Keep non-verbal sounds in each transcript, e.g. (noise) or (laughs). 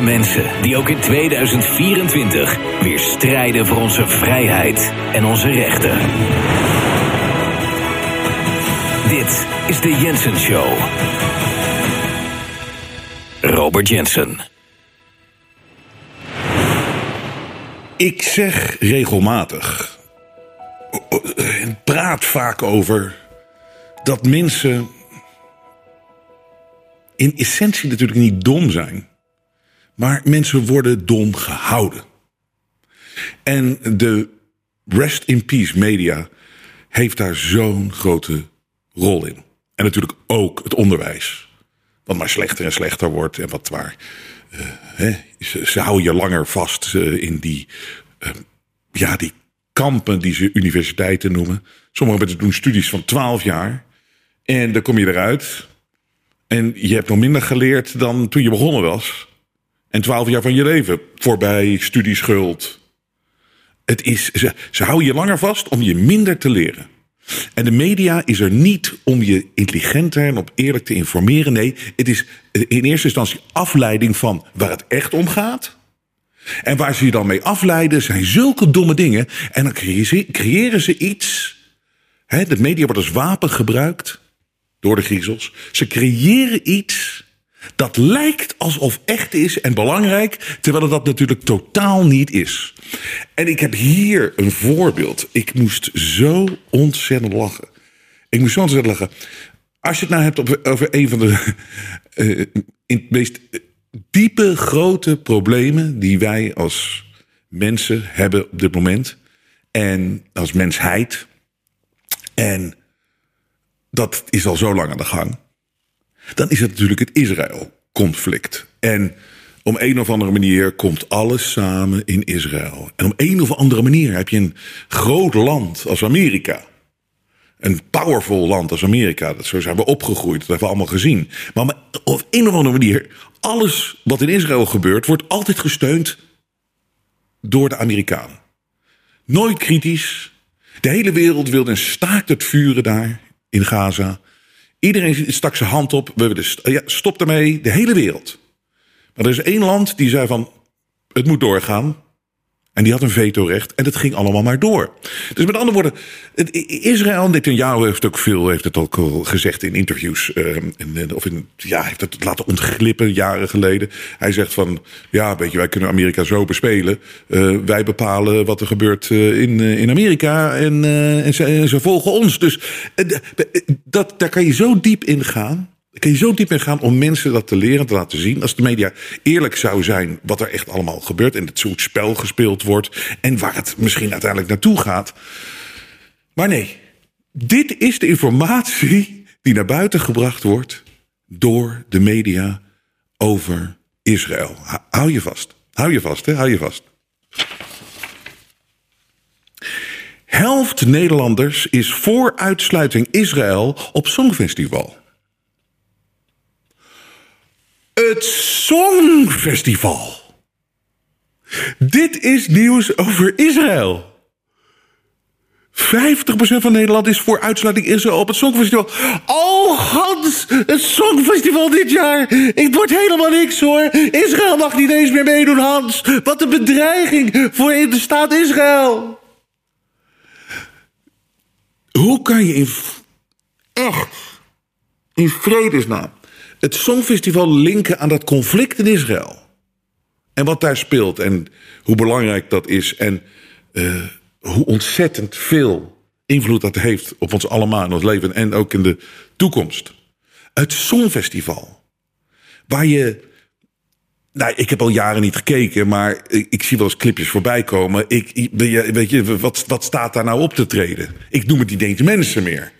mensen die ook in 2024 weer strijden voor onze vrijheid en onze rechten. Dit is de Jensen Show. Robert Jensen. Ik zeg regelmatig en praat vaak over dat mensen in essentie natuurlijk niet dom zijn, maar mensen worden dom gehouden. En de Rest in Peace media heeft daar zo'n grote rol in. En natuurlijk ook het onderwijs. Wat maar slechter en slechter wordt en wat waar. Uh, hè, ze, houden je langer vast uh, in die, uh, ja, die kampen die ze universiteiten noemen. Sommige mensen doen studies van 12 jaar. En dan kom je eruit. En je hebt nog minder geleerd dan toen je begonnen was. En 12 jaar van je leven voorbij studieschuld. Het is, ze, ze houden je langer vast om je minder te leren. En de media is er niet om je intelligenter en op eerlijk te informeren. Nee, het is in eerste instantie afleiding van waar het echt om gaat. En waar ze je dan mee afleiden zijn zulke domme dingen. En dan creëren ze, iets. Hè, de media wordt als wapen gebruikt door de griezels. Ze creëren iets dat lijkt alsof echt is en belangrijk, terwijl het dat natuurlijk totaal niet is. En ik heb hier een voorbeeld. Ik moest zo ontzettend lachen. Ik moest zo ontzettend lachen. Als je het nou hebt over een van de uh, in meest diepe, grote problemen die wij als mensen hebben op dit moment. En als mensheid. En dat is al zo lang aan de gang dan is het natuurlijk het Israël-conflict. En om een of andere manier komt alles samen in Israël. En op een of andere manier heb je een groot land als Amerika. Een powerful land als Amerika. Dat zo zijn we opgegroeid. Dat hebben we allemaal gezien. Maar op een of andere manier, alles wat in Israël gebeurt, wordt altijd gesteund door de Amerikanen. Nooit kritisch. De hele wereld wilde een staakt het vuren daar in Gaza. Iedereen stak zijn hand op. We willen ja, stop ermee, de hele wereld. Maar er is één land die zei van, het moet doorgaan. En die had een vetorecht en het ging allemaal maar door. Dus met andere woorden, Israël, Netanyahu heeft ook veel, heeft het ook al gezegd in interviews. Uh, in, of in, ja, heeft het laten ontglippen jaren geleden. Hij zegt van, ja, weet je, wij kunnen Amerika zo bespelen. Uh, wij bepalen wat er gebeurt uh, in, in Amerika en, ze, en, ze, volgen ons. Dus dat, daar kan je zo diep in gaan kun je zo diep in gaan om mensen dat te leren, te laten zien. Als de media eerlijk zou zijn wat er echt allemaal gebeurt en het soort spel gespeeld wordt en waar het misschien uiteindelijk naartoe gaat. Maar nee, dit is de informatie die naar buiten gebracht wordt door de media over Israël. Hou je vast. Hou je vast, hè? Hou je vast. Helft Nederlanders is voor uitsluiting Israël op Songfestival. Het Songfestival. Dit is nieuws over Israël. 50% van Nederland is voor uitsluiting Israël op het Songfestival. Oh, Hans, het Songfestival dit jaar. Ik word helemaal niks hoor. Israël mag niet eens meer meedoen, Hans. Wat een bedreiging voor de staat Israël. Hoe kan je in. Echt. In vredesnaam het Songfestival linken aan dat conflict in Israël. En wat daar speelt en hoe belangrijk dat is en uh, hoe ontzettend veel invloed dat heeft op ons allemaal in ons leven en ook in de toekomst. Het Songfestival, waar je. Nou, ik heb al jaren niet gekeken, maar ik, zie wel eens clipjes voorbij komen. Ik, weet je, wat, wat staat daar nou op te treden? Ik noem het niet eens mensen meer.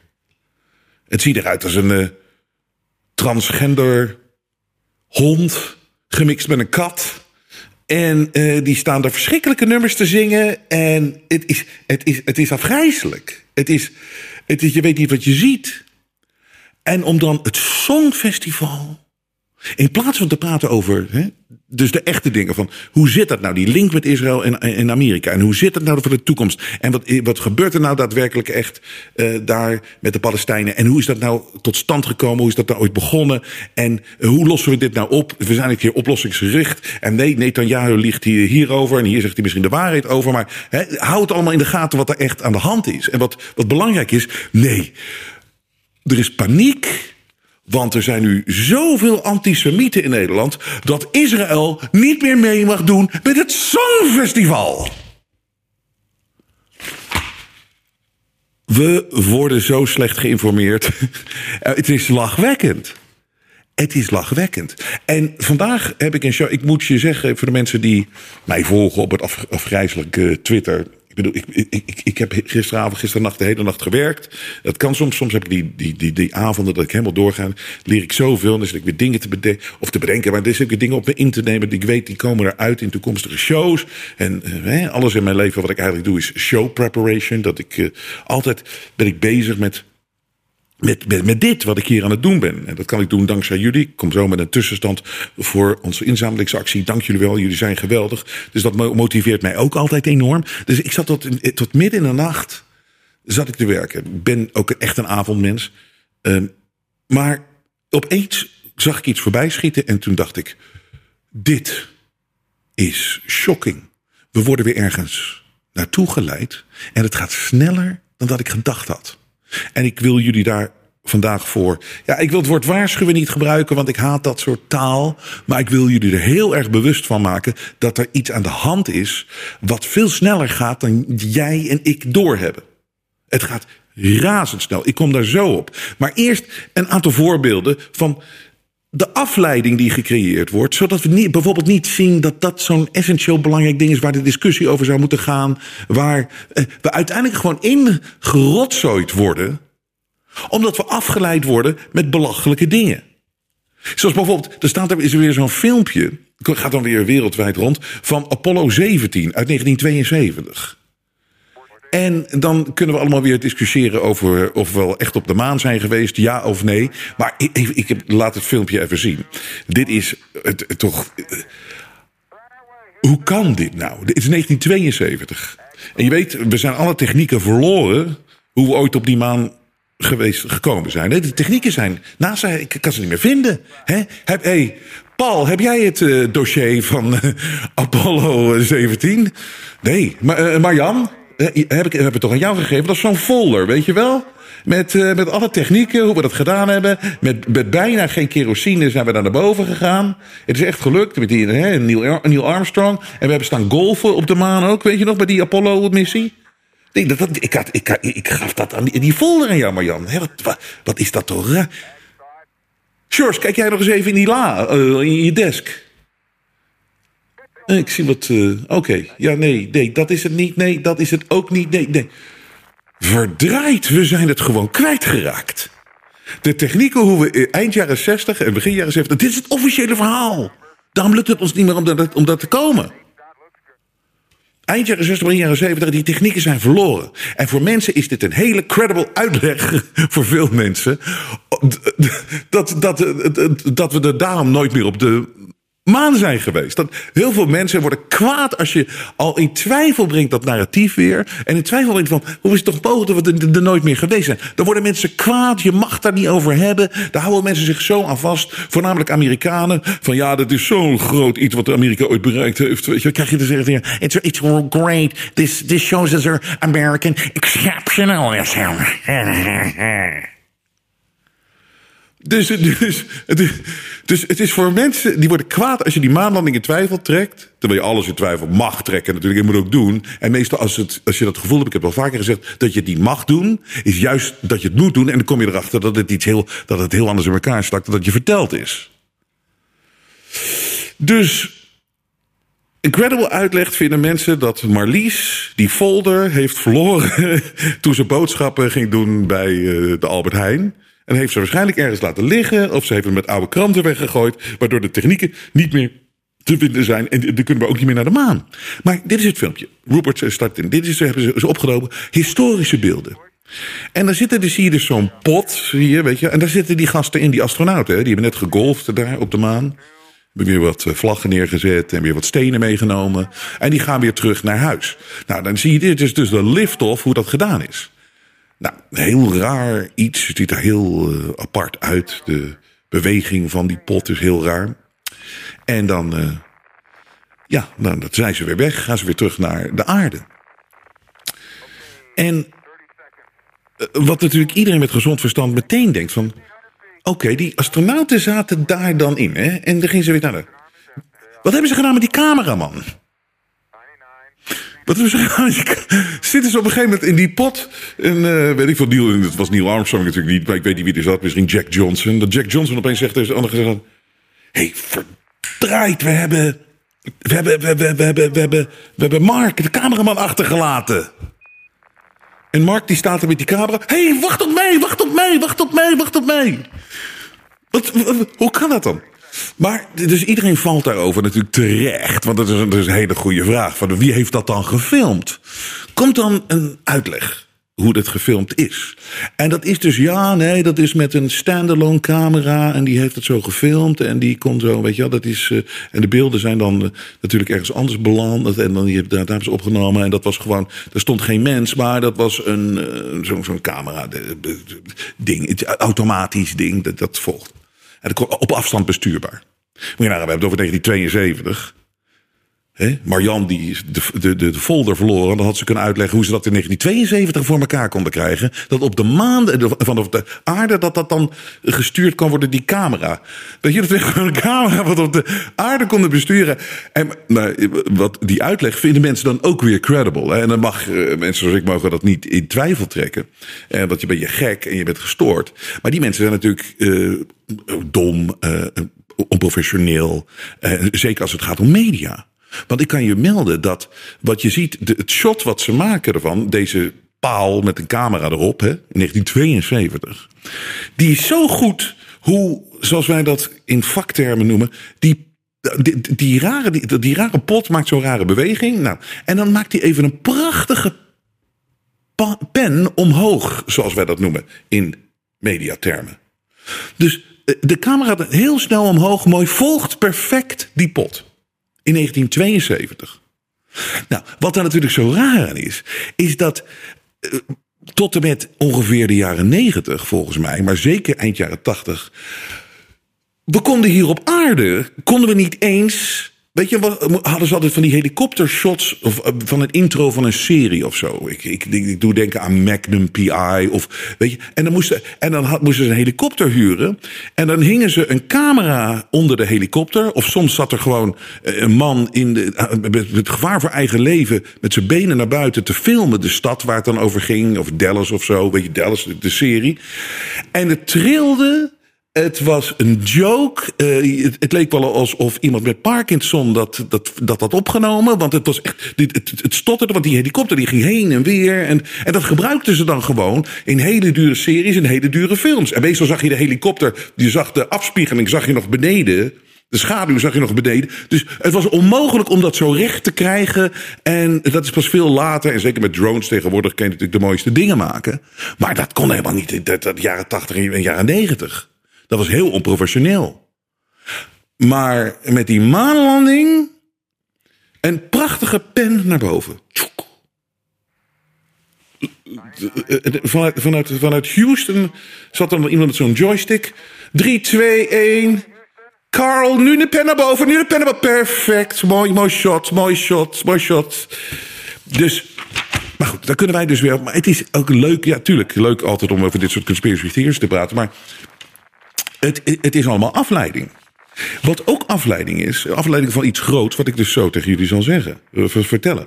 Het ziet eruit als een, uh, transgender hond gemixt met een kat. En uh, die staan daar verschrikkelijke nummers te zingen. En het is, het is, het is afgrijzelijk. Het is, het is, je weet niet wat je ziet. En om dan het Songfestival In plaats van te praten over hè, dus de echte dingen van hoe zit dat nou, die link met Israël en, en Amerika. En hoe zit dat nou voor de toekomst? En wat, wat gebeurt er nou daadwerkelijk echt uh, daar met de Palestijnen? En hoe is dat nou tot stand gekomen? Hoe is dat nou ooit begonnen? En uh, hoe lossen we dit nou op? We zijn een keer oplossingsgericht. En nee, Netanyahu ligt hier, hierover en hier zegt hij misschien de waarheid over. Maar hè, houd allemaal in de gaten wat er echt aan de hand is. En wat, wat belangrijk is, nee, er is paniek. Want er zijn nu zoveel antisemieten in Nederland dat Israël niet meer mee mag doen met het Songfestival. We worden zo slecht geïnformeerd. (laughs) Het is lachwekkend. Het is lachwekkend. En vandaag heb ik een show. Ik moet je zeggen, voor de mensen die mij volgen op het af, afgrijzelijke Twitter. Ik bedoel, ik, ik, ik, heb gisteravond, gisternacht de hele nacht gewerkt. Dat kan soms. Soms heb ik die, die, die, die avonden dat ik helemaal doorga. Leer ik zoveel. En dan zit ik weer dingen te bedenken. Of te bedenken. Maar dan zit dingen op me in te nemen. Die ik weet, die komen eruit in toekomstige shows. En eh, alles in mijn leven wat ik eigenlijk doe is show preparation. Dat ik uh, altijd ben ik bezig met met, met, dit wat ik hier aan het doen ben. En dat kan ik doen dankzij jullie. Ik kom zo met een tussenstand voor onze inzamelingsactie. Dank jullie wel, jullie zijn geweldig. Dus dat motiveert mij ook altijd enorm. Dus ik zat tot, tot midden in de nacht zat ik te werken. Ben ook echt een avondmens. Um, maar opeens zag ik iets voorbij schieten en toen dacht ik... dit is shocking. We worden weer ergens naartoe geleid en het gaat sneller dan dat ik gedacht had. En ik wil jullie daar vandaag voor. Ja, ik wil het woord waarschuwen niet gebruiken, want ik haat dat soort taal. Maar ik wil jullie er heel erg bewust van maken dat er iets aan de hand is. wat veel sneller gaat dan jij en ik doorhebben. Het gaat razendsnel. Ik kom daar zo op. Maar eerst een aantal voorbeelden van de afleiding die gecreëerd wordt, zodat we niet, bijvoorbeeld niet zien dat dat zo'n essentieel belangrijk ding is waar de discussie over zou moeten gaan, waar eh, we uiteindelijk gewoon ingerotzooid worden, omdat we afgeleid worden met belachelijke dingen. Zoals bijvoorbeeld, er staat er is er weer zo'n filmpje, gaat dan weer wereldwijd rond, van Apollo 17 uit 1972. En dan kunnen we allemaal weer discussiëren over of we wel echt op de maan zijn geweest, ja of nee. Maar ik, ik laat het filmpje even zien. Dit is het, het toch. Hoe kan dit nou? Dit is 1972. En je weet, we zijn alle technieken verloren. Hoe we ooit op die maan geweest, gekomen zijn. De technieken zijn. NASA, ik kan ze niet meer vinden. Hè? Hey, Paul, heb jij het uh, dossier van uh, Apollo 17? Nee. Maar, uh? Eh, heb ik heb toch aan jou gegeven? Dat is zo'n folder, weet je wel? Met, uh, met alle technieken, hoe we dat gedaan hebben. Met, met bijna geen kerosine zijn we daar naar boven gegaan. Het is echt gelukt met die, hè, Neil, Neil Armstrong. En we hebben staan golfen op de maan ook, weet je nog, bij die Apollo-missie. Nee, dat, dat, ik, ik, ik, gaf dat aan die, die folder aan jou, Marjan. Wat, wat, is dat toch? George, kijk jij nog eens even in die la, uh, in je desk. Ik zie wat. Uh, Oké, ja, nee, nee, dat is het niet. Nee, dat is het ook niet. Nee, nee. Verdraaid, we zijn het gewoon kwijtgeraakt. De technieken hoe we eind jaren 60 en begin jaren 70. Dit is het officiële verhaal. Daarom lukt het ons niet meer om dat, om dat te komen. Eind jaren 60, begin jaren 70, die technieken zijn verloren. En voor mensen is dit een hele credible uitleg, (laughs) voor veel mensen, dat, dat, dat, dat we er daarom nooit meer op de maan zijn geweest. Dat heel veel mensen worden kwaad als je al in twijfel brengt dat narratief weer. En in twijfel brengt van, hoe is het toch mogelijk dat we er, nooit meer geweest zijn? Dan worden mensen kwaad, je mag daar niet over hebben. Daar houden mensen zich zo aan vast. Voornamelijk Amerikanen. Van ja, dat is zo'n groot iets wat Amerika ooit bereikt heeft. Weet je, krijg je te zeggen, it's, it's great. This, this shows us our American exceptionalism. (laughs) Dus, dus, dus, het is voor mensen die worden kwaad als je die maanlanding in twijfel trekt. Terwijl je alles in twijfel mag trekken, natuurlijk. Je moet ook doen. En meestal als, het, als je dat gevoel hebt, ik heb al vaker gezegd, dat je het niet mag doen, is juist dat je het moet doen. En dan kom je erachter dat het, iets heel, dat het heel anders in elkaar stak dan dat je verteld is. Dus Incredible uitlegt vinden mensen dat Marlies die folder heeft verloren (laughs) toen ze boodschappen ging doen bij uh, de Albert Heijn. En heeft ze waarschijnlijk ergens laten liggen. Of ze heeft hem met oude kranten weggegooid. Waardoor de technieken niet meer te vinden zijn. En dan kunnen we ook niet meer naar de maan. Maar dit is het filmpje. Rupert start in. Dit is, hebben ze opgenomen. Historische beelden. En dan zitten dus hier dus zo'n pot, zie je, weet je. En daar zitten die gasten in, die astronauten. Die hebben net gegolfd daar op de maan. Hebben weer wat eh, vlaggen neergezet en weer wat stenen meegenomen. En die gaan weer terug naar huis. Nou, dan zie je dit is dus de lift-off, hoe dat gedaan is. Nou, heel raar iets. Het ziet er heel uh, apart uit. De beweging van die pot is heel raar. En dan, uh, ja, dan zijn ze weer weg. Gaan ze weer terug naar de aarde. En wat natuurlijk iedereen met gezond verstand meteen denkt van... Oké, die astronauten zaten daar dan in, hè? En dan gingen ze weer naar de... Wat hebben ze gedaan met die cameraman? Wat gedaan? (laughs) Zitten ze op een gegeven moment in die pot? En uh, weet ik veel, Neil, het was Neil Armstrong natuurlijk niet, maar ik weet niet wie er zat. Misschien Jack Johnson. Dat Jack Johnson opeens zegt tegen de andere gezegd: hey, verdraaid, we hebben, we hebben, we hebben, we hebben, we hebben, we hebben Mark, de cameraman, achtergelaten. En Mark die staat er met die camera. Hey, wacht op mij, wacht op mij, wacht op mij, wacht op mij. Wat, hoe kan dat dan? Maar dus iedereen valt daarover natuurlijk terecht. Want dat is, een, hele goede vraag. Van wie heeft dat dan gefilmd? Komt dan een uitleg hoe dat gefilmd is. En dat is dus, ja, nee, dat is met een standalone camera. En die heeft het zo gefilmd. En die kon zo, weet je wel, dat is. Uh, en de beelden zijn dan uh, natuurlijk ergens anders beland. En dan die, daar, daar ze opgenomen. En dat was gewoon, er stond geen mens, maar dat was een, uh, zo'n zo'n camera de, de, ding, automatisch ding, dat, dat volgt. Op afstand bestuurbaar. We hebben het over 1972. Marjan die de, de, de, folder verloren. Dan had ze kunnen uitleggen hoe ze dat in 1972 voor elkaar konden krijgen. Dat op de maan vanaf de aarde dat dat dan gestuurd kan worden, die camera. Dat je dat gewoon een camera wat op de aarde konden besturen. En wat die uitleg vinden mensen dan ook weer credible. Hè? En dan mag uh, mensen zoals ik mogen dat niet in twijfel trekken. Uh, want je bent je gek en je bent gestoord. Maar die mensen zijn natuurlijk uh, dom, onprofessioneel. zeker als het gaat om media. Want ik kan je melden dat wat je ziet, de, het shot wat ze maken ervan, deze paal met een camera erop, hè, in 1972, die is zo goed hoe, zoals wij dat in vaktermen noemen, die die, rare, die, die rare pot maakt zo'n rare beweging. Nou, en dan maakt hij even een prachtige pen omhoog, zoals wij dat noemen in mediatermen. Dus eh, de camera heel snel omhoog, mooi, volgt perfect die pot in 1972. Nou, wat daar natuurlijk zo raar aan is, is dat uh, tot en met ongeveer de jaren 90 volgens mij, maar zeker eind jaren 80, we konden hier op aarde, konden we niet eens Weet je, hadden ze altijd van die helikoptershots of, eh, van het intro van een serie of zo. Ik, ik, ik, doe denken aan Magnum PI of weet je. En dan moesten, en dan had, moesten ze een helikopter huren. En dan hingen ze een camera onder de helikopter. Of soms zat er gewoon eh, een man in de, eh, met, met gevaar voor eigen leven met zijn benen naar buiten te filmen. De stad waar het dan over ging. Of Dallas of zo. Weet je, Dallas, de serie. En het trilde het was een joke. Uh, het, leek wel alsof iemand met Parkinson dat, dat, dat had opgenomen. Want het was echt. Het, het, het stotterde, want die helikopter die ging heen en weer. En, en dat gebruikten ze dan gewoon in hele dure series en hele dure films. En meestal zag je de helikopter, je zag de afspiegeling, zag je nog beneden. De schaduw zag je nog beneden. Dus het was onmogelijk om dat zo recht te krijgen. En dat is pas veel later. En zeker met drones tegenwoordig kun je natuurlijk de mooiste dingen maken. Maar dat kon helemaal niet in de, jaren 80 en jaren 90. Dat was heel onprofessioneel. Maar met die maanlanding. Een prachtige pen naar boven. Vanuit, vanuit, vanuit Houston zat nog iemand met zo'n joystick. 3, 2, 1. Carl, nu de pen naar boven, nu de pen naar boven. Perfect. Mooi, mooi shot, mooi shot, mooi shot. Dus, maar goed, daar kunnen wij dus weer. Maar het is ook leuk, ja, tuurlijk, leuk altijd om over dit soort conspiracy theories te praten. Maar het, het is allemaal afleiding. Wat ook afleiding is, afleiding van iets groots, wat ik dus zo tegen jullie zal zeggen, eh, vertellen.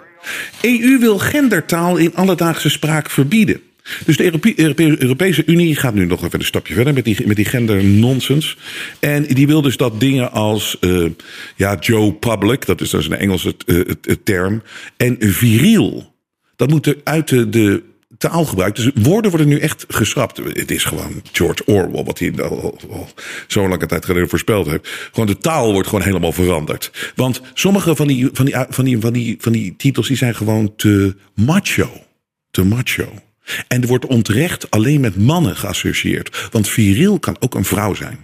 EU wil gendertaal in alledaagse spraak verbieden. Dus de Europese Unie gaat nu nog even een stapje verder met die, met die gender nonsense. En die wil dus dat dingen als uh, ja, Joe Public, dat is dus een Engelse uh, term, en viriel. Dat moet uit de, de taalgebruik. Dus woorden worden nu echt geschrapt. Het is gewoon George Orwell, wat hij al, al zo lange tijd geleden voorspeld heeft. Gewoon de taal wordt gewoon helemaal veranderd. Want sommige van die, van die, van die, van die, van die titels die zijn gewoon te macho. Te macho. En er wordt onterecht alleen met mannen geassocieerd. Want viriel kan ook een vrouw zijn.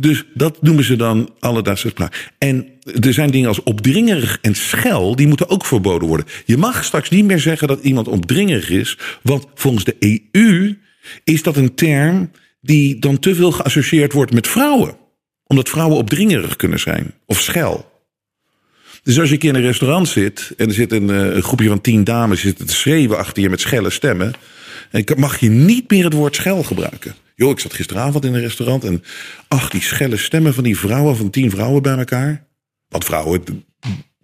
Dus dat noemen ze dan alledaagse spraak. En er zijn dingen als opdringerig en schel, die moeten ook verboden worden. Je mag straks niet meer zeggen dat iemand opdringerig is, want volgens de EU is dat een term die dan te veel geassocieerd wordt met vrouwen. Omdat vrouwen opdringerig kunnen zijn, of schel. Dus als je een keer in een restaurant zit en er zit een, eh, een groepje van tien dames zitten te schreeuwen achter je met schelle stemmen, en mag je niet meer het woord schel gebruiken. Joh, ik zat gisteravond in een restaurant en ach, die schelle stemmen van die vrouwen, van tien vrouwen bij elkaar. Want vrouwen,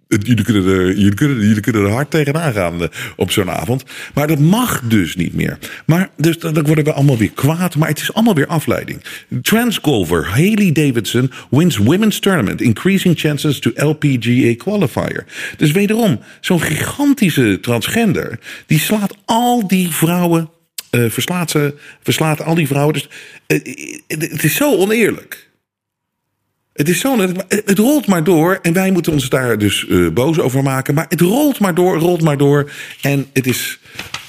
jullie kunnen, er, jullie, kunnen, jullie kunnen er hard tegenaan gaan eh, op zo'n avond. Maar dat mag dus niet meer. Maar dus dan worden we allemaal weer kwaad. Maar het is allemaal weer afleiding. Transgolfer Haley Davidson wins women's tournament. Increasing chances to LPGA qualifier. Dus wederom, zo'n gigantische transgender. Die slaat al die vrouwen uh, verslaat, ze, verslaat al die vrouwen. Dus uh, het is zo oneerlijk. Het is zo. Het rolt maar door. En wij moeten ons daar dus boos over maken. Maar het rolt maar door, rolt maar door. En het is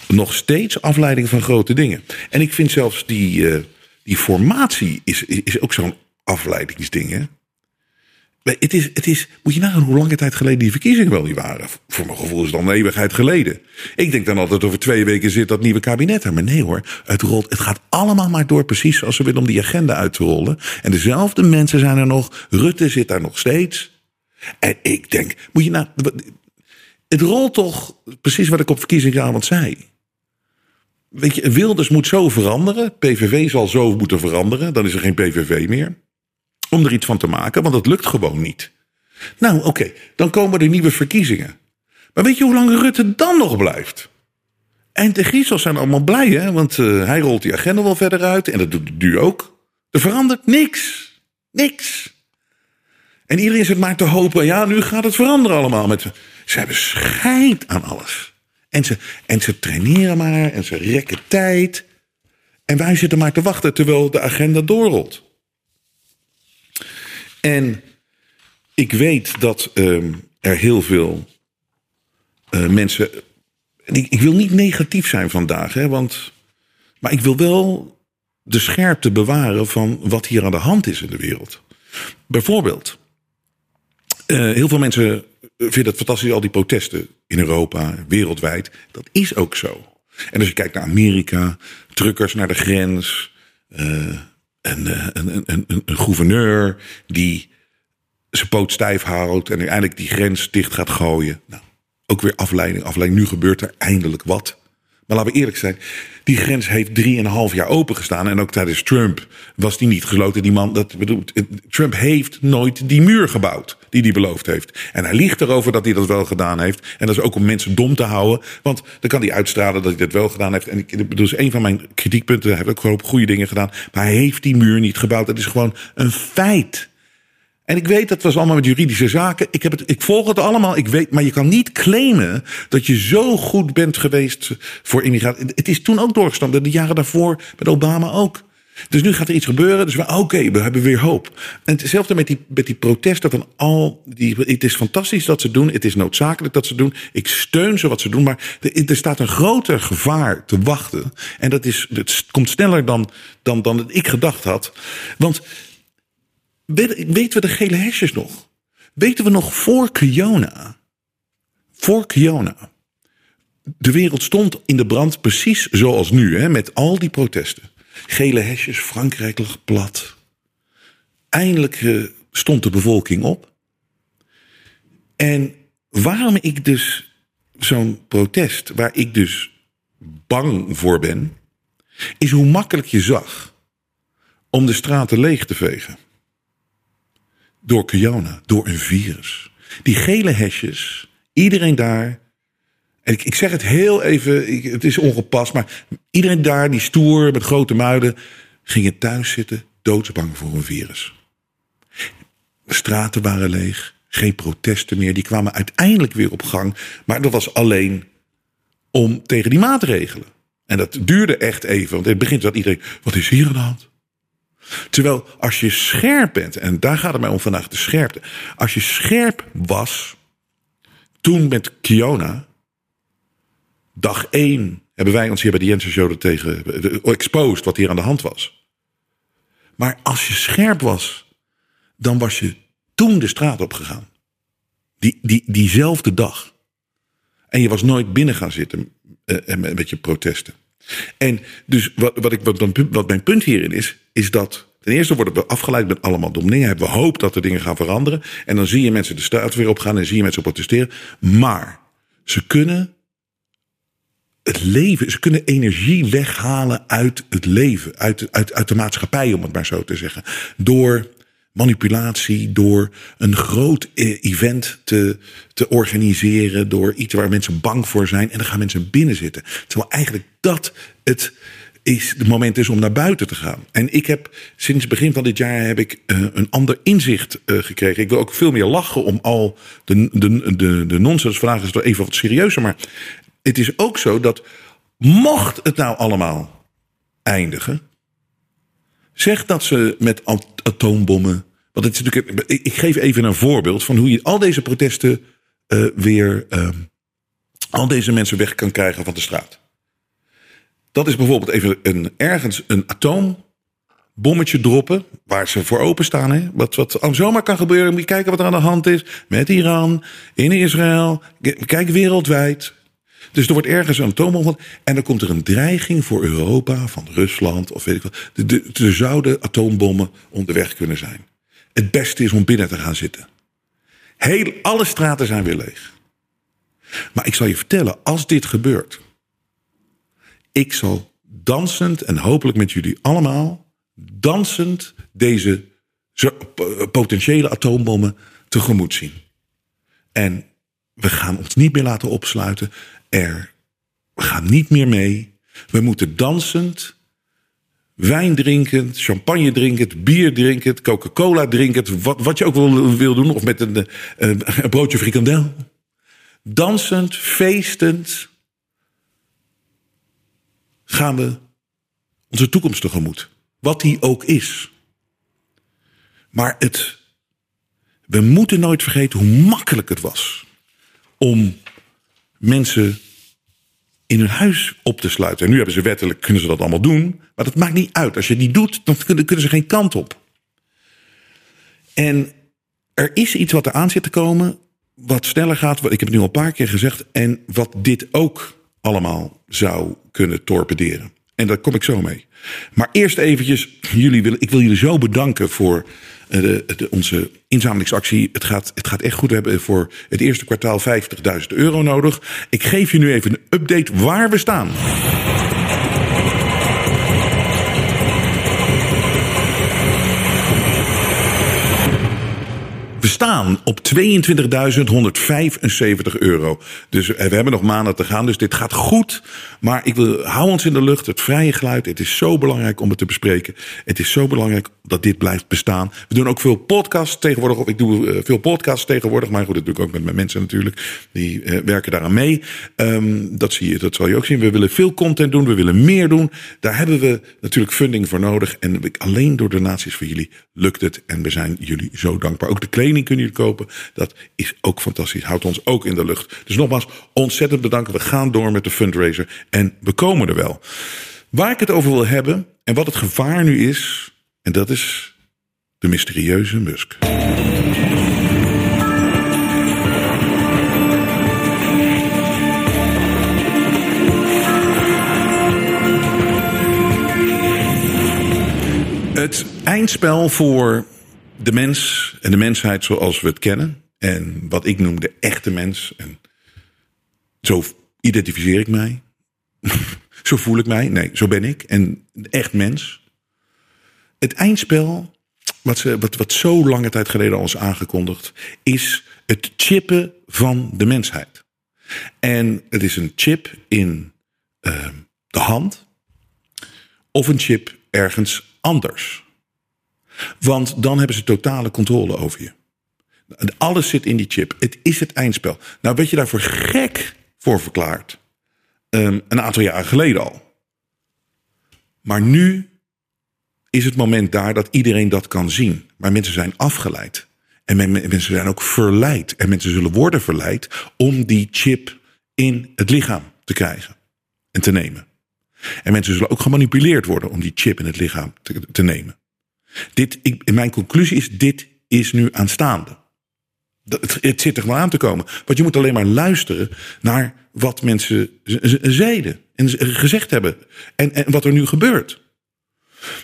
nog steeds afleiding van grote dingen. En ik vind zelfs die, die formatie is, is ook zo'n afleidingsding. Hè? Het is, het is, moet je nagaan hoe lange tijd geleden die verkiezingen wel niet waren. Voor mijn gevoel is het al een eeuwigheid geleden. Ik denk dan altijd over twee weken zit dat nieuwe kabinet er. Maar nee hoor, het, rolt, het gaat allemaal maar door precies zoals ze willen om die agenda uit te rollen. En dezelfde mensen zijn er nog. Rutte zit daar nog steeds. En ik denk, moet je nou... Het rolt toch precies wat ik op verkiezingsavond zei. Weet je, Wilders moet zo veranderen. PVV zal zo moeten veranderen. Dan is er geen PVV meer om er iets van te maken, want dat lukt gewoon niet. Nou, oké, dan komen er nieuwe verkiezingen. Maar weet je hoe lang Rutte dan nog blijft? En de Griezels zijn allemaal blij, hè? Want uh, hij rolt die agenda wel verder uit. En dat doet nu ook. Er verandert niks. Niks. En iedereen zit maar te hopen. Ja, nu gaat het veranderen allemaal. Met, ze hebben scheid aan alles. En ze, en ze traineren maar. En ze rekken tijd. En wij zitten maar te wachten terwijl de agenda doorrolt. En ik weet dat uh, er heel veel uh, mensen. Ik, wil niet negatief zijn vandaag, hè, want. Maar ik wil wel de scherpte bewaren van wat hier aan de hand is in de wereld. Bijvoorbeeld, uh, heel veel mensen vinden het fantastisch, al die protesten in Europa, wereldwijd. Dat is ook zo. En als je kijkt naar Amerika, truckers naar de grens. Uh, een, een, een, een, een gouverneur die zijn poot stijf houdt en uiteindelijk die grens dicht gaat gooien. Nou, ook weer afleiding, afleiding. Nu gebeurt er eindelijk wat. Maar laten we eerlijk zijn, die grens heeft drieënhalf jaar open gestaan. En ook tijdens Trump was die niet gesloten. Die man, dat bedoelt, Trump heeft nooit die muur gebouwd die hij beloofd heeft. En hij liegt erover dat hij dat wel gedaan heeft. En dat is ook om mensen dom te houden. Want dan kan hij uitstralen dat hij dat wel gedaan heeft. En ik bedoel, is een van mijn kritiekpunten. Hij heeft ook gewoon goede dingen gedaan. Maar hij heeft die muur niet gebouwd. Dat is gewoon een feit. En ik weet, dat was allemaal met juridische zaken. Ik, heb het, ik volg het allemaal. Ik weet, maar je kan niet claimen dat je zo goed bent geweest voor immigratie. Het is toen ook doorgestaan. De jaren daarvoor met Obama ook. Dus nu gaat er iets gebeuren. Dus oké, okay, we hebben weer hoop. En hetzelfde met die, met die protesten van al die. Het is fantastisch dat ze doen. Het is noodzakelijk dat ze doen. Ik steun ze wat ze doen. Maar er, er staat een groter gevaar te wachten. En dat is, het komt sneller dan, dan, dan ik gedacht had. Want weten we de gele hesjes nog? Weten we nog voor Kiona? Voor Kiona. De wereld stond in de brand precies zoals nu, hè, met al die protesten. Gele hesjes, Frankrijk lag plat. Eindelijk uh, stond de bevolking op. En waarom ik dus zo'n protest, waar ik dus bang voor ben, is hoe makkelijk je zag om de straten leeg te vegen. Door corona, door een virus. Die gele hesjes, iedereen daar. Ik, ik zeg het heel even, ik, het is ongepast, maar iedereen daar, die stoer met grote muiden, gingen thuis zitten, doodsbang voor een virus. De straten waren leeg, geen protesten meer. Die kwamen uiteindelijk weer op gang, maar dat was alleen om tegen die maatregelen. En dat duurde echt even, want in het begin zat iedereen: wat is hier aan de hand? Terwijl als je scherp bent, en daar gaat het mij om vandaag, de scherpte. Als je scherp was, toen met Kiona, dag één hebben wij ons hier bij de Jensen Show tegen exposed wat hier aan de hand was. Maar als je scherp was, dan was je toen de straat op gegaan. Die, die, diezelfde dag. En je was nooit binnen gaan zitten uh, met je protesten. En dus wat, wat, ik, wat mijn punt hierin is, is dat ten eerste worden we afgeleid met allemaal domme dingen. Hebben we hoop dat er dingen gaan veranderen. En dan zie je mensen de straat weer opgaan en zie je mensen protesteren. Maar ze kunnen het leven, ze kunnen energie weghalen uit het leven, uit, uit, uit de maatschappij, om het maar zo te zeggen. Door manipulatie, door een groot eh, event te, te organiseren, door iets waar mensen bang voor zijn. En dan gaan mensen binnen zitten. Terwijl eigenlijk dat het is het moment is om naar buiten te gaan. En ik heb sinds begin van dit jaar heb ik uh, een ander inzicht uh, gekregen. Ik wil ook veel meer lachen om al de, de, de, de nonsens. Vandaag is wel even wat serieuzer. Maar het is ook zo dat mocht het nou allemaal eindigen. Zeg dat ze met atoombommen. Want het is natuurlijk, ik geef even een voorbeeld van hoe je al deze protesten uh, weer. Uh, al deze mensen weg kan krijgen van de straat. Dat is bijvoorbeeld even een, ergens een atoombommetje droppen. Waar ze voor openstaan. Hè? Wat, wat zomaar kan gebeuren. Moet je kijken wat er aan de hand is. Met Iran, in Israël. Kijk wereldwijd. Dus er wordt ergens een atoombom. En dan komt er een dreiging voor Europa. Van Rusland of weet ik wat. Er zouden atoombommen onderweg kunnen zijn. Het beste is om binnen te gaan zitten. Heel, alle straten zijn weer leeg. Maar ik zal je vertellen, als dit gebeurt. Ik zal dansend en hopelijk met jullie allemaal dansend deze potentiële atoombommen tegemoet zien. En we gaan ons niet meer laten opsluiten. Er, we gaan niet meer mee. We moeten dansend, wijn drinkend, champagne drinkend, bier drinkend, Coca-Cola drinkend, wat, wat je ook wil, wil doen, of met een, een, een broodje frikandel. Dansend, feestend, gaan we onze toekomst tegemoet. Wat die ook is. Maar het, we moeten nooit vergeten hoe makkelijk het was om mensen in hun huis op te sluiten. En nu hebben ze wettelijk, kunnen ze dat allemaal doen. Maar dat maakt niet uit. Als je niet doet, dan kunnen, ze geen kant op. En er is iets wat eraan zit te komen, wat sneller gaat. Ik heb het nu al een paar keer gezegd. En wat dit ook allemaal zou kunnen torpederen. En daar kom ik zo mee. Maar eerst eventjes, jullie willen, ik wil jullie zo bedanken voor de, de, onze inzamelingsactie. Het gaat, het gaat echt goed. We hebben voor het eerste kwartaal 50.000 euro nodig. Ik geef je nu even een update waar we staan. We staan op 22.175 euro. Dus eh, we hebben nog maanden te gaan, dus dit gaat goed. Maar ik wil, hou ons in de lucht, het vrije geluid. Het is zo belangrijk om het te bespreken. Het is zo belangrijk dat dit blijft bestaan. We doen ook veel podcasts tegenwoordig. Of ik doe uh, veel podcasts tegenwoordig. Maar goed, dat doe ik ook met mijn mensen natuurlijk. Die uh, werken daaraan mee. Um, dat, zie je, dat zal je ook zien. We willen veel content doen. We willen meer doen. Daar hebben we natuurlijk funding voor nodig. En alleen door donaties voor jullie lukt het. En we zijn jullie zo dankbaar. Ook de kleding kunnen jullie kopen. Dat is ook fantastisch. Houdt ons ook in de lucht. Dus nogmaals, ontzettend bedankt. We gaan door met de fundraiser. En we komen er wel. Waar ik het over wil hebben. En wat het gevaar nu is. En dat is de mysterieuze Musk. Het eindspel voor de mens en de mensheid zoals we het kennen. En wat ik noem de echte mens. En zo identificeer ik mij. (laughs) zo voel ik mij. Nee, zo ben ik. En echt mens. Het eindspel, wat, ze, wat, wat zo lange tijd geleden al is aangekondigd, is het chippen van de mensheid. En het is een chip in uh, de hand of een chip ergens anders. Want dan hebben ze totale controle over je. Alles zit in die chip. Het is het eindspel. Nou, werd je daarvoor gek voor verklaard. Um, een aantal jaar geleden al. Maar nu is het moment daar dat iedereen dat kan zien. Maar mensen zijn afgeleid. En mensen zijn ook verleid. En mensen zullen worden verleid om die chip in het lichaam te krijgen. en te nemen. En mensen zullen ook gemanipuleerd worden om die chip in het lichaam te nemen. Dit, ik, mijn conclusie is: dit is nu aanstaande. Het, het zit er gewoon aan te komen. Want je moet alleen maar luisteren naar wat mensen zeiden en gezegd hebben. En, en wat er nu gebeurt.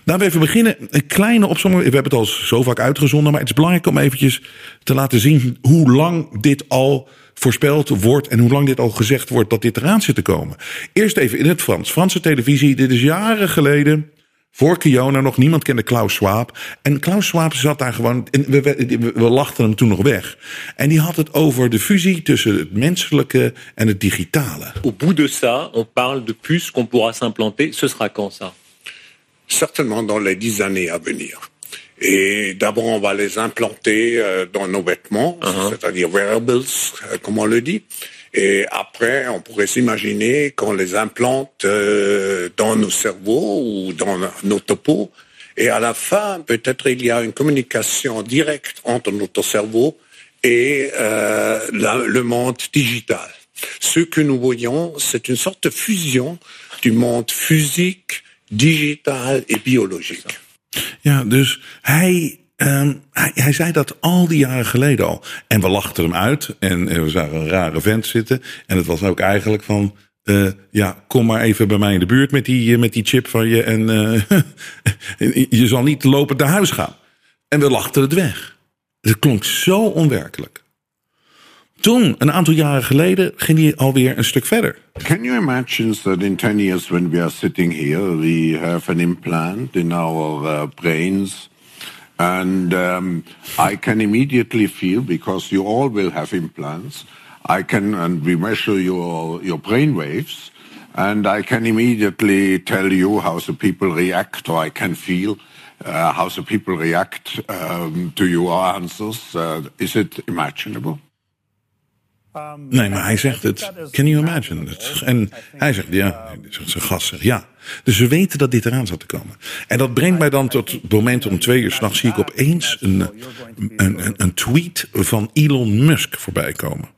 Laten we even beginnen. Een kleine opzomming. We hebben het al zo vaak uitgezonden. Maar het is belangrijk om eventjes te laten zien hoe lang dit al voorspeld wordt. En hoe lang dit al gezegd wordt dat dit eraan zit te komen. Eerst even in het Frans. Franse televisie. Dit is jaren geleden. Voor Kiona nog niemand kende Klaus Schwab. En Klaus Schwab zat daar gewoon. En we, we, we, lachten hem toen nog weg. En die had het over de fusie tussen het menselijke en het digitale. Au bout de ça, on parle de puces qu'on pourra s'implanter. Ce sera quand ça? Certainement dans les dix années à venir. Et d'abord, on va les implanter euh, dans nos vêtements, uh -huh. c'est-à-dire wearables, euh, comme on le dit. Et après, on pourrait s'imaginer qu'on les implante euh, dans nos cerveaux ou dans notre peau. Et à la fin, peut-être il y a une communication directe entre notre cerveau et euh, le monde digital. Ce que nous voyons, c'est une sorte de fusion du monde physique, digital et biologique. Um, hij, zei dat al die jaren geleden al. En we lachten hem uit. En, we zagen een rare vent zitten. En het was ook eigenlijk van. Uh, ja, kom maar even bij mij in de buurt met die, eh, met die chip van je. En uh, (laughs) je zal niet lopend naar huis gaan. En we lachten het weg. Het klonk zo onwerkelijk. Toen, een aantal jaren geleden, ging hij alweer een stuk verder. Can you imagine that in 10 years when we are sitting here, we have an implant in our brains And um, I can immediately feel, because you all will have implants, I can, and we measure your, your brain waves, and I can immediately tell you how the people react, or I can feel uh, how the people react um, to your answers. Uh, is it imaginable? Nee, maar hij zegt het. Can you imagine? En hij zegt ja. Zijn gast zegt ja. Dus we weten dat dit eraan zat te komen. En dat brengt mij dan tot het moment om twee uur s'nachts zie ik opeens een, een, een, tweet van Elon Musk voorbij komen.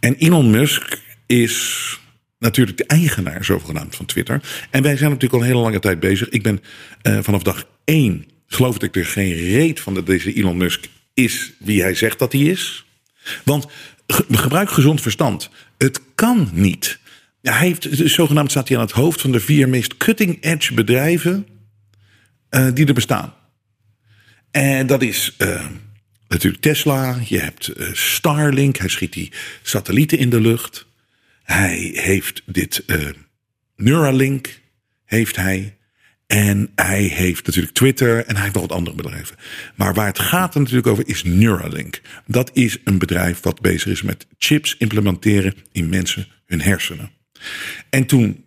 En Elon Musk is natuurlijk de eigenaar, zogenaamd, van Twitter. En wij zijn natuurlijk al een hele lange tijd bezig. Ik ben uh, vanaf dag één, geloof ik er geen reet van dat deze Elon Musk is wie hij zegt dat hij is. Want gebruik gezond verstand. Het kan niet. Hij heeft, zogenaamd staat hij aan het hoofd van de vier meest cutting-edge bedrijven uh, die er bestaan. En dat is uh, natuurlijk Tesla. Je hebt uh, Starlink. Hij schiet die satellieten in de lucht. Hij heeft dit Neuralink. Heeft hij. En hij heeft natuurlijk Twitter en hij heeft nog wat andere bedrijven. Maar waar het gaat natuurlijk over is Neuralink. Dat is een bedrijf wat bezig is met chips implementeren in mensen hun hersenen. En toen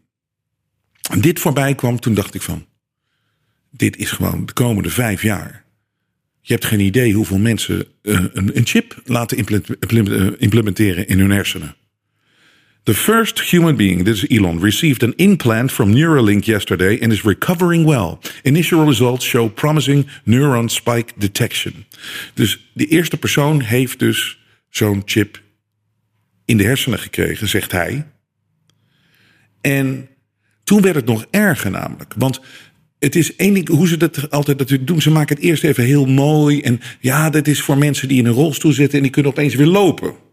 dit voorbij kwam, toen dacht ik van, dit is gewoon de komende vijf jaar. Je hebt geen idee hoeveel mensen een, een chip laten implementeren in hun hersenen. The first human being, this is Elon, received an implant from Neuralink yesterday and is recovering well. Initial results show promising neuron spike detection. Dus de eerste persoon heeft dus zo'n chip in de hersenen gekregen, zegt hij. En toen werd het nog erger namelijk. Want het is één ding, hoe ze dat altijd natuurlijk doen. Ze maken het eerst even heel mooi. En ja, dat is voor mensen die in een rolstoel zitten en die kunnen opeens weer lopen.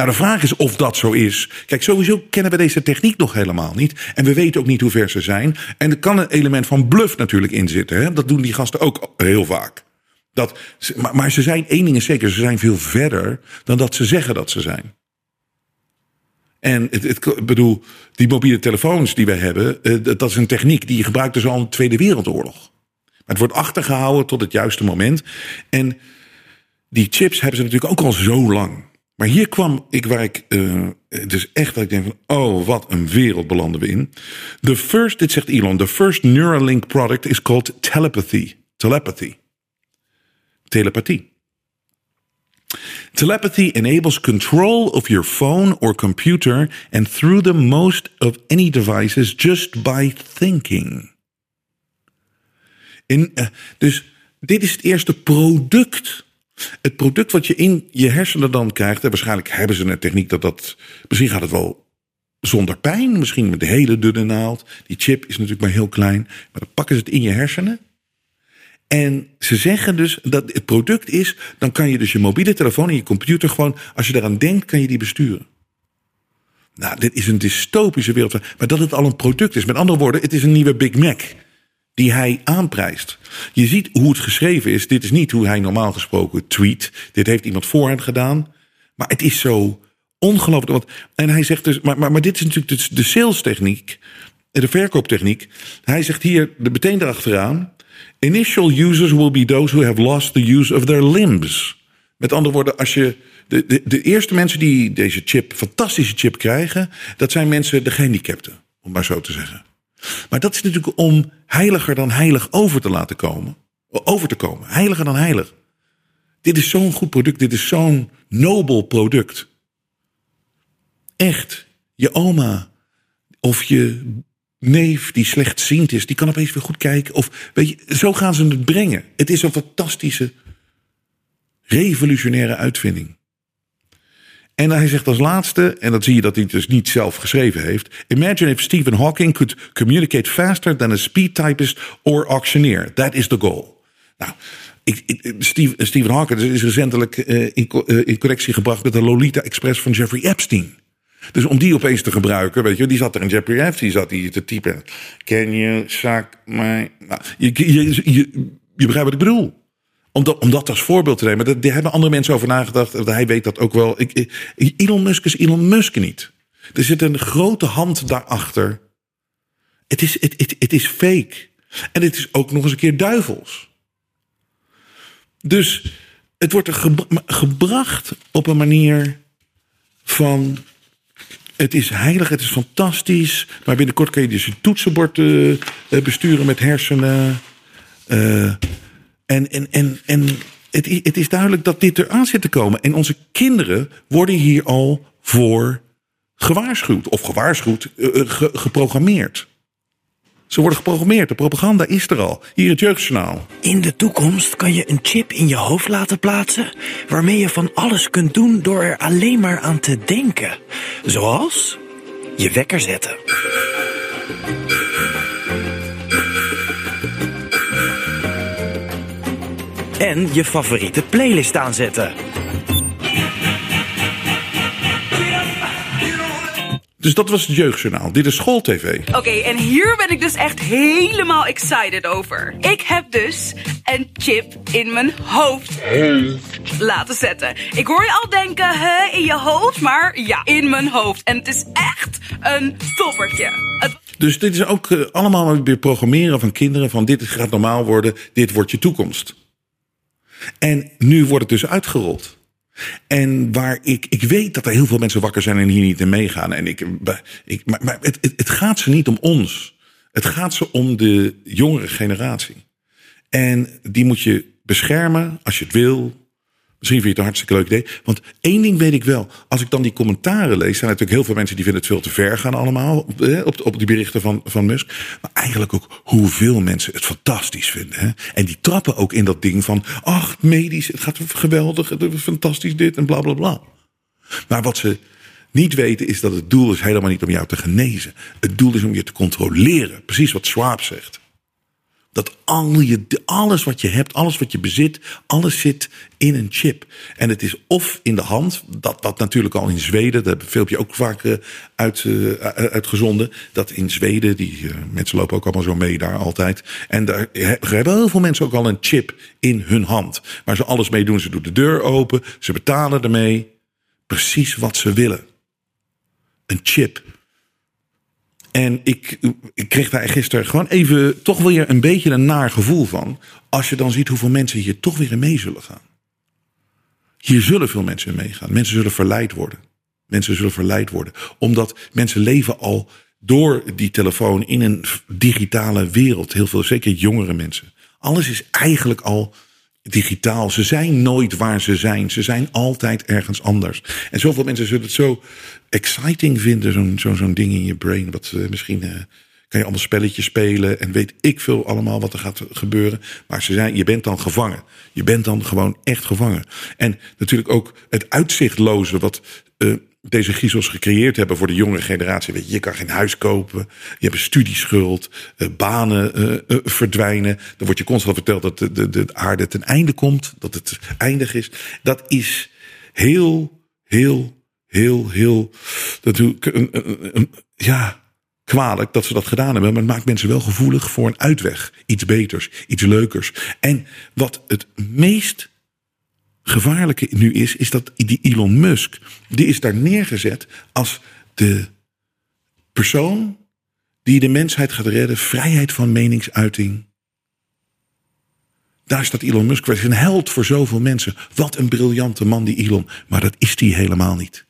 Nou, de vraag is of dat zo is. Kijk, sowieso kennen we deze techniek nog helemaal niet. En we weten ook niet hoe ver ze zijn. En er kan een element van bluff natuurlijk in zitten. Hè? Dat doen die gasten ook heel vaak. Dat, maar, ze zijn één ding zeker, ze zijn veel verder dan dat ze zeggen dat ze zijn. En het, het, bedoel, die mobiele telefoons die wij hebben, eh, dat is een techniek die je gebruikte zo al in de Tweede Wereldoorlog. Maar het wordt achtergehouden tot het juiste moment. En die chips hebben ze natuurlijk ook al zo lang. Maar hier kwam ik waar ik, uh, dus echt dat ik denk van, oh, wat een wereld belanden we in. The first, dit zegt Elon, the first Neuralink product is called telepathy. Telepathy. Telepathie. Telepathy enables control of your phone or computer and through the most of any devices just by thinking. In, uh, dus dit is het eerste product het product wat je in je hersenen dan krijgt, waarschijnlijk hebben ze een techniek dat dat. Misschien gaat het wel zonder pijn. Misschien met een hele dunne naald. Die chip is natuurlijk maar heel klein. Maar dan pakken ze het in je hersenen. En ze zeggen dus dat het product is, dan kan je dus je mobiele telefoon en je computer gewoon, als je eraan denkt, kan je die besturen. Nou, dit is een dystopische wereld. Maar dat het al een product is. Met andere woorden, het is een nieuwe Big Mac die hij aanprijst. Je ziet hoe het geschreven is. Dit is niet hoe hij normaal gesproken tweet. Dit heeft iemand voor hem gedaan. Maar het is zo ongelooflijk. En hij zegt dus, maar, maar, dit is natuurlijk de, de sales techniek, de verkooptechniek. Hij zegt hier meteen erachteraan. Initial users will be those who have lost the use of their limbs. Met andere woorden, als je de, de, de eerste mensen die deze chip, fantastische chip krijgen, dat zijn mensen, de gehandicapten, om maar zo te zeggen. Maar dat is natuurlijk om heiliger dan heilig over te laten komen. Over te komen. Heiliger dan heilig. Dit is zo'n goed product. Dit is zo'n nobel product. Echt. Je oma of je neef die slechtziend is, die kan opeens weer goed kijken. Of weet je, zo gaan ze het brengen. Het is een fantastische, revolutionaire uitvinding. En hij zegt als laatste, en dat zie je dat hij dus niet zelf geschreven heeft. Imagine if Stephen Hawking could communicate faster than a speed typist or auctioneer. That is the goal. Nou, ik, ik, Stephen Hawking is recentelijk in, uh, in correctie gebracht met de Lolita Express van Jeffrey Epstein. Dus om die opeens te gebruiken, weet je, die zat er in Jeffrey Epstein, zat die te typen. Can you suck my... Nou, je, je, je, je begrijpt wat ik bedoel om dat, om dat als voorbeeld te nemen. Daar hebben andere mensen over nagedacht. Hij weet dat ook wel. Ik, Elon Musk is Elon Musk niet. Er zit een grote hand daarachter. Het is, het, het, het is fake. En het is ook nog eens een keer duivels. Dus het wordt er gebracht op een manier van. Het is heilig, het is fantastisch. Maar binnenkort kun je dus een toetsenbord uh, besturen met hersenen. Uh, en, en, en, en het, het is duidelijk dat dit eraan zit te komen. En onze kinderen worden hier al voor gewaarschuwd. Of gewaarschuwd, uh, ge, geprogrammeerd. Ze worden geprogrammeerd. De propaganda is er al. Hier het Jeugdjournaal. In de toekomst kan je een chip in je hoofd laten plaatsen... waarmee je van alles kunt doen door er alleen maar aan te denken. Zoals je wekker zetten. En je favoriete playlist aanzetten. Dus dat was het Jeugdjournaal. Dit is SchoolTV. Oké, okay, en hier ben ik dus echt helemaal excited over. Ik heb dus een chip in mijn hoofd laten zetten. Ik hoor je al denken, hè, in je hoofd? Maar ja, in mijn hoofd. En het is echt een toppertje. Het... Dus dit is ook uh, allemaal weer programmeren van kinderen. Van dit gaat normaal worden, dit wordt je toekomst. En nu wordt het dus uitgerold. En waar ik, ik weet dat er heel veel mensen wakker zijn en hier niet in meegaan. En ik, ik, maar maar het, het, het gaat ze niet om ons. Het gaat ze om de jongere generatie. En die moet je beschermen als je het wil. Misschien vind je het een hartstikke leuk idee. Want één ding weet ik wel. Als ik dan die commentaren lees, zijn natuurlijk heel veel mensen die vinden het veel te ver gaan allemaal. Op, op die berichten van, van Musk. Maar eigenlijk ook hoeveel mensen het fantastisch vinden. Hè? En die trappen ook in dat ding van. Ach, medisch, het gaat geweldig, het is fantastisch dit en bla bla bla. Maar wat ze niet weten is dat het doel is helemaal niet om jou te genezen. Het doel is om je te controleren. Precies wat Schwab zegt. Dat al je, alles wat je hebt, alles wat je bezit, alles zit in een chip. En het is of in de hand, dat, dat natuurlijk al in Zweden, dat heb een filmpje ook vaak uh, uit, uh, uitgezonden. Dat in Zweden, die uh, mensen lopen ook allemaal zo mee daar altijd. En daar hebben heel veel mensen ook al een chip in hun hand. Waar ze alles mee doen. Ze doen de deur open, ze betalen ermee. Precies wat ze willen. Een chip en ik, ik kreeg daar gisteren gewoon even toch weer een beetje een naar gevoel van. Als je dan ziet hoeveel mensen hier toch weer in mee zullen gaan. Hier zullen veel mensen meegaan. Mensen zullen verleid worden. Mensen zullen verleid worden. Omdat mensen leven al door die telefoon in een digitale wereld. Heel veel, zeker jongere mensen. Alles is eigenlijk al digitaal. Ze zijn nooit waar ze zijn. Ze zijn altijd ergens anders. En zoveel mensen zullen het zo exciting vinden, zo'n zo, zo'n ding in je brain. Wat uh, misschien uh, kan je allemaal spelletjes spelen en weet ik veel allemaal wat er gaat gebeuren. Maar ze zijn, je bent dan gevangen. Je bent dan gewoon echt gevangen. En natuurlijk ook het uitzichtloze wat uh, deze griezels gecreëerd hebben voor de jongere generatie. Weet je, je kan geen huis kopen, je hebt een studieschuld, eh, banen eh, eh, verdwijnen. Dan wordt je constant verteld dat de, de, de aarde ten einde komt, dat het eindig is. Dat is heel, heel, heel, heel. Een, ja, kwalijk dat ze dat gedaan hebben. Maar het maakt mensen wel gevoelig voor een uitweg. Iets beters, iets leukers. En wat het meest gevaarlijke nu is, is dat die Elon Musk, die is daar neergezet als de persoon die de mensheid gaat redden, vrijheid van meningsuiting. Daar staat Elon Musk. Hij een held voor zoveel mensen. Wat een briljante man, die Elon. Maar dat is hij helemaal niet.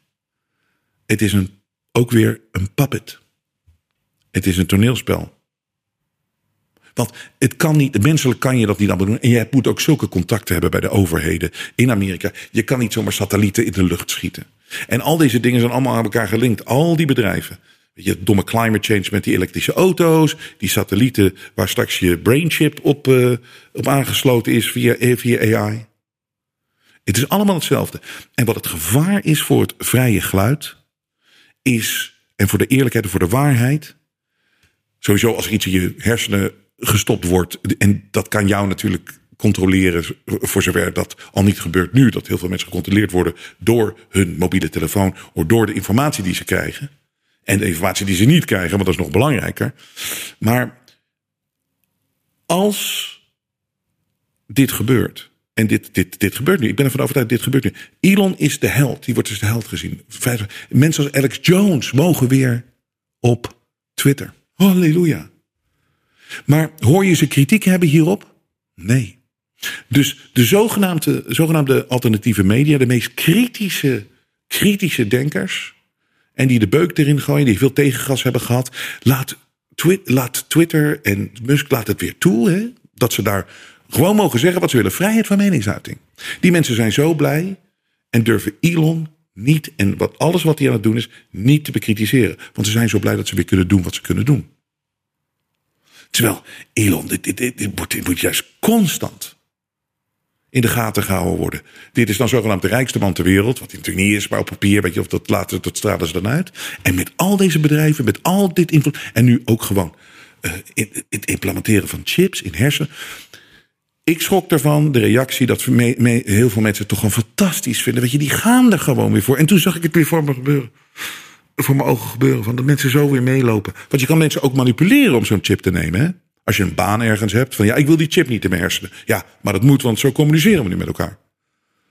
Het is een, ook weer een puppet. Het is een toneelspel. Want het kan niet, menselijk kan je dat niet allemaal doen. En je moet ook zulke contacten hebben bij de overheden in Amerika. Je kan niet zomaar satellieten in de lucht schieten. En al deze dingen zijn allemaal aan elkaar gelinkt. Al die bedrijven. Je, domme climate change met die elektrische auto's. Die satellieten waar straks je brainchip op, uh, op aangesloten is via, via AI. Het is allemaal hetzelfde. En wat het gevaar is voor het vrije geluid. Is, en voor de eerlijkheid en voor de waarheid. Sowieso als iets in je hersenen gestopt wordt. En dat kan jou natuurlijk controleren, voor zover dat al niet gebeurt nu. Dat heel veel mensen gecontroleerd worden door hun mobiele telefoon. Of door de informatie die ze krijgen. En de informatie die ze niet krijgen, want dat is nog belangrijker. Maar als dit gebeurt. En dit, dit, dit gebeurt nu. Ik ben ervan overtuigd, dit gebeurt nu. Elon is de held. Die wordt dus de held gezien. Mensen als Alex Jones mogen weer op Twitter. Halleluja. Maar hoor je ze kritiek hebben hierop? Nee. Dus de zogenaamde, zogenaamde alternatieve media, de meest kritische, kritische denkers. En die de beuk erin gooien, die veel tegengas hebben gehad. Laat, laat Twitter en Musk laat het weer toe. Hè, dat ze daar gewoon mogen zeggen wat ze willen. Vrijheid van meningsuiting. Die mensen zijn zo blij en durven Elon niet, en wat, alles wat hij aan het doen is, niet te bekritiseren. Want ze zijn zo blij dat ze weer kunnen doen wat ze kunnen doen. Terwijl Elon, dit, dit, dit, moet, dit moet juist constant in de gaten gehouden worden. Dit is dan zogenaamd de rijkste man ter wereld. Wat hij natuurlijk niet is, maar op papier, weet je, of dat later, dat stralen ze dan uit. En met al deze bedrijven, met al dit invloed. En nu ook gewoon uh, het implementeren van chips in hersenen. Ik schrok ervan, de reactie dat heel veel mensen het toch gewoon fantastisch vinden. Weet je, die gaan er gewoon weer voor. En toen zag ik het weer voor me gebeuren voor mijn ogen gebeuren. Van dat mensen zo weer meelopen. Want je kan mensen ook manipuleren om zo'n chip te nemen. Hè? Als je een baan ergens hebt. Van ja, ik wil die chip niet in mijn hersenen. Ja, maar dat moet, want zo communiceren we nu met elkaar.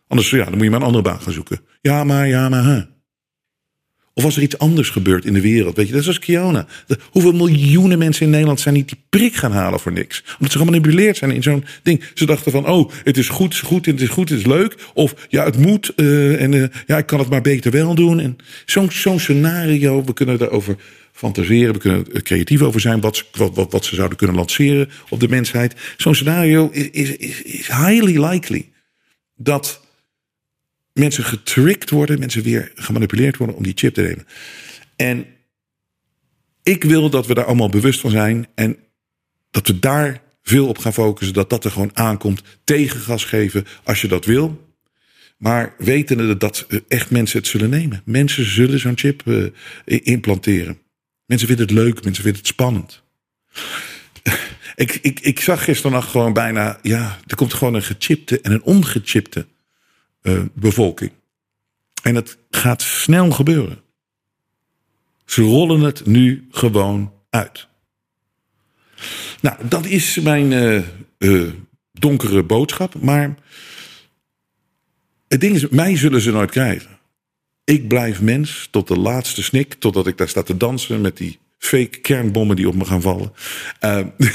Anders ja, dan moet je maar een andere baan gaan zoeken. Ja, maar, ja, maar. Hè. Of als er iets anders gebeurt in de wereld. Weet je, dat is als Kiona. hoeveel miljoenen mensen in Nederland zijn niet die prik gaan halen voor niks? Omdat ze gemanipuleerd zijn in zo'n ding. Ze dachten van, oh, het is goed, het is goed, het is goed, het is leuk. Of ja, het moet. Uh, en uh, ja, ik kan het maar beter wel doen. En zo'n zo'n scenario, we kunnen daarover fantaseren. We kunnen er creatief over zijn wat, wat, wat, wat ze zouden kunnen lanceren op de mensheid. Zo'n scenario is, is, is highly likely dat mensen getricked worden, mensen weer gemanipuleerd worden om die chip te nemen. En ik wil dat we daar allemaal bewust van zijn en dat we daar veel op gaan focussen, dat dat er gewoon aankomt. Tegengas geven als je dat wil. Maar wetende dat echt mensen het zullen nemen. Mensen zullen zo'n chip uh, implanteren. Mensen vinden het leuk, mensen vinden het spannend. ik, ik, ik zag gisteren nog gewoon bijna, ja, er komt gewoon een gechipte en een ongechipte uh, bevolking. En het gaat snel gebeuren. Ze rollen het nu gewoon uit. Nou, dat is mijn uh, uh, donkere boodschap. Maar het ding is, mij zullen ze nooit krijgen. Ik blijf mens tot de laatste snik, totdat ik daar sta te dansen met die fake kernbommen die op me gaan vallen. Uh, (laughs)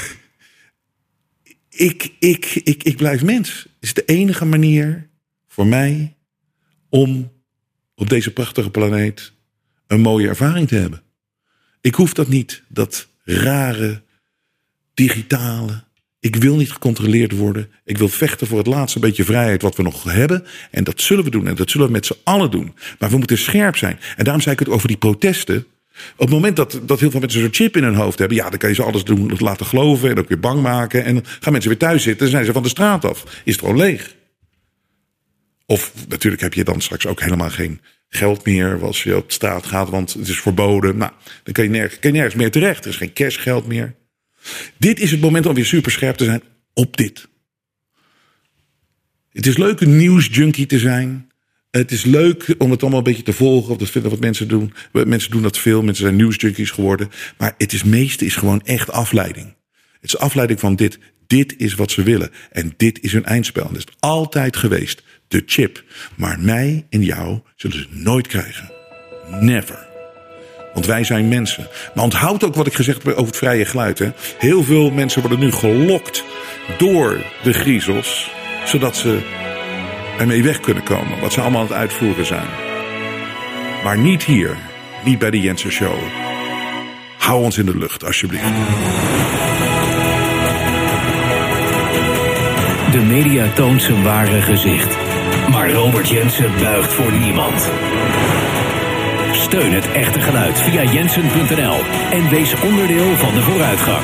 ik, ik, ik, ik blijf mens. Het is de enige manier voor mij om op deze prachtige planeet een mooie ervaring te hebben. Ik hoef dat niet, dat rare, digitale. Ik wil niet gecontroleerd worden. Ik wil vechten voor het laatste beetje vrijheid wat we nog hebben. En dat zullen we doen. En dat zullen we met z'n allen doen. Maar we moeten scherp zijn. En daarom zei ik het over die protesten. Op het moment dat, dat heel veel mensen zo'n chip in hun hoofd hebben, ja, dan kan je ze alles doen, laten geloven en ook weer bang maken. En dan gaan mensen weer thuis zitten en zijn ze van de straat af. Is het gewoon leeg. Of natuurlijk heb je dan straks ook helemaal geen geld meer als je op straat gaat, want het is verboden. Nou, dan kan je, nergens, je nergens meer terecht. Er is geen cashgeld meer. Dit is het moment om weer super scherp te zijn op dit. Het is leuk een nieuwsjunkie te zijn. Het is leuk om het allemaal een beetje te volgen. Of dat vinden wat mensen doen. Mensen doen dat veel. Mensen zijn nieuwsjunkies geworden. Maar het is meeste is gewoon echt afleiding. Het is afleiding van dit. Dit is wat ze willen. En dit is hun eindspel. En dat is altijd geweest. De chip. Maar mij en jou zullen ze nooit krijgen. Never. Want wij zijn mensen. Maar onthoud ook wat ik gezegd heb over het vrije geluid. Hè. Heel veel mensen worden nu gelokt door de griezels. Zodat ze ermee weg kunnen komen. Wat ze allemaal aan het uitvoeren zijn. Maar niet hier. Niet bij de Jensen Show. Hou ons in de lucht, alsjeblieft. De media toont zijn ware gezicht. Maar Robert Jensen buigt voor niemand. Steun het echte geluid via jensen.nl en wees onderdeel van de vooruitgang.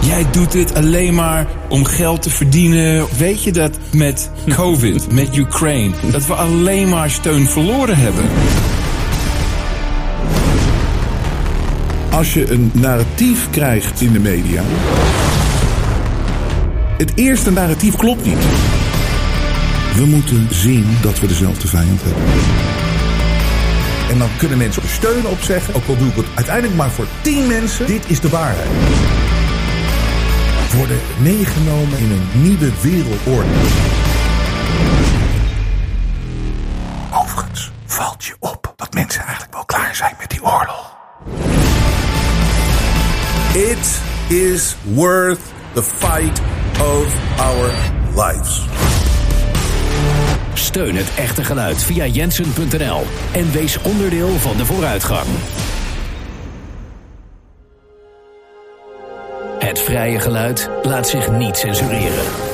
Jij doet dit alleen maar om geld te verdienen. Weet je dat met COVID, met Ukraine, dat we alleen maar steun verloren hebben? Als je een narratief krijgt in de media. Het eerste narratief klopt niet. We moeten zien dat we dezelfde vijand hebben. En dan kunnen mensen steun op zeggen. Ook al doe ik het uiteindelijk maar voor tien mensen. Dit is de waarheid. Worden meegenomen in een nieuwe wereldorde. Overigens valt je op dat mensen eigenlijk wel klaar zijn met die oorlog. It is worth the fight of our lives. Steun het echte geluid via jensen.nl en wees onderdeel van de vooruitgang. Het vrije geluid laat zich niet censureren.